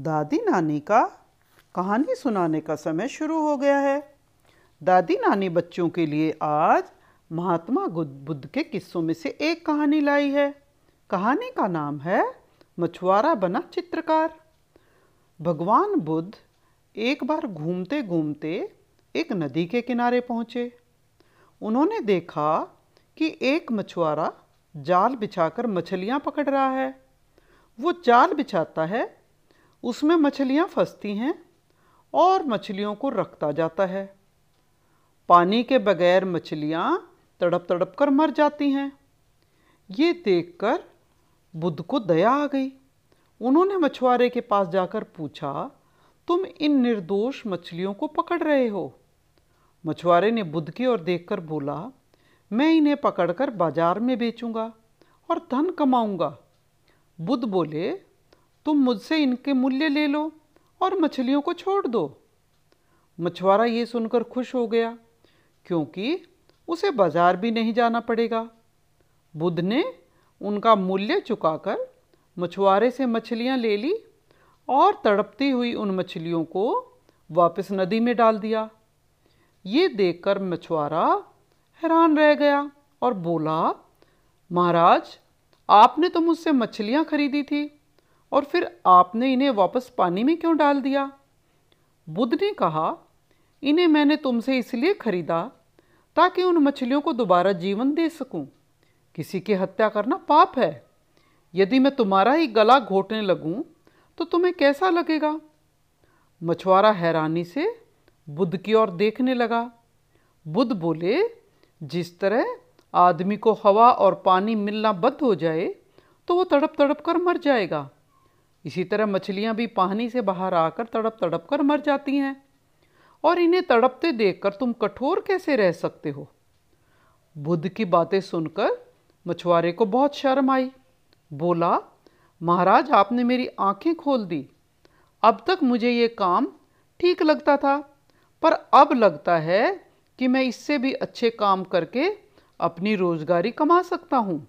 दादी नानी का कहानी सुनाने का समय शुरू हो गया है। दादी नानी बच्चों के लिए आज महात्मा बुद्ध के किस्सों में से एक कहानी लाई है। कहानी का नाम है मछुआरा बना चित्रकार। भगवान बुद्ध एक बार घूमते घूमते एक नदी के किनारे पहुँचे। उन्होंने देखा कि एक मछुआरा जाल बिछाकर मछलियाँ पकड़ रहा है। वो जाल बिछाता है उसमें मछलियाँ फंसती हैं और मछलियों को रखता जाता है। पानी के बगैर मछलियाँ तड़प तड़प कर मर जाती हैं। ये देखकर बुद्ध को दया आ गई। उन्होंने मछुआरे के पास जाकर पूछा, तुम इन निर्दोष मछलियों को पकड़ रहे हो? मछुआरे ने बुद्ध की ओर देखकर बोला, मैं इन्हें पकड़कर बाज़ार में बेचूँगा और धन कमाऊँगा। बुद्ध बोले तुम मुझसे इनके मूल्य ले लो और मछलियों को छोड़ दो। मछुआरा ये सुनकर खुश हो गया, क्योंकि उसे बाज़ार भी नहीं जाना पड़ेगा। बुद्ध ने उनका मूल्य चुकाकर मछुआरे से मछलियाँ ले ली और तड़पती हुई उन मछलियों को वापस नदी में डाल दिया। ये देखकर मछुआरा हैरान रह गया और बोला, महाराज, आपने तो मुझसे मछलियाँ खरीदी थी। और फिर आपने इन्हें वापस पानी में क्यों डाल दिया? बुद्ध ने कहा, इन्हें मैंने तुमसे इसलिए खरीदा ताकि उन मछलियों को दोबारा जीवन दे सकूँ। किसी की हत्या करना पाप है। यदि मैं तुम्हारा ही गला घोटने लगूं तो तुम्हें कैसा लगेगा? मछुआरा हैरानी से बुद्ध की ओर देखने लगा। बुद्ध बोले, जिस तरह आदमी को हवा और पानी मिलना बंद हो जाए तो वो तड़प तड़प कर मर जाएगा। इसी तरह मछलियाँ भी पानी से बाहर आकर तड़प तड़प कर मर जाती हैं। और इन्हें तड़पते देखकर तुम कठोर कैसे रह सकते हो? बुद्ध की बातें सुनकर मछुआरे को बहुत शर्म आई। बोला, महाराज, आपने मेरी आँखें खोल दी। अब तक मुझे ये काम ठीक लगता था, पर अब लगता है कि मैं इससे भी अच्छे काम करके अपनी रोज़गारी कमा सकता हूँ।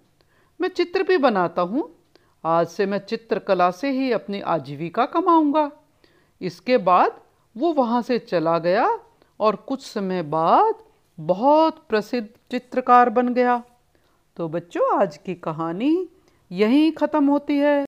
मैं चित्र भी बनाता हूँ आज से मैं चित्रकला से ही अपनी आजीविका कमाऊँगा। इसके बाद वो वहाँ से चला गया और कुछ समय बाद बहुत प्रसिद्ध चित्रकार बन गया। तो बच्चों, आज की कहानी यहीं ख़त्म होती है।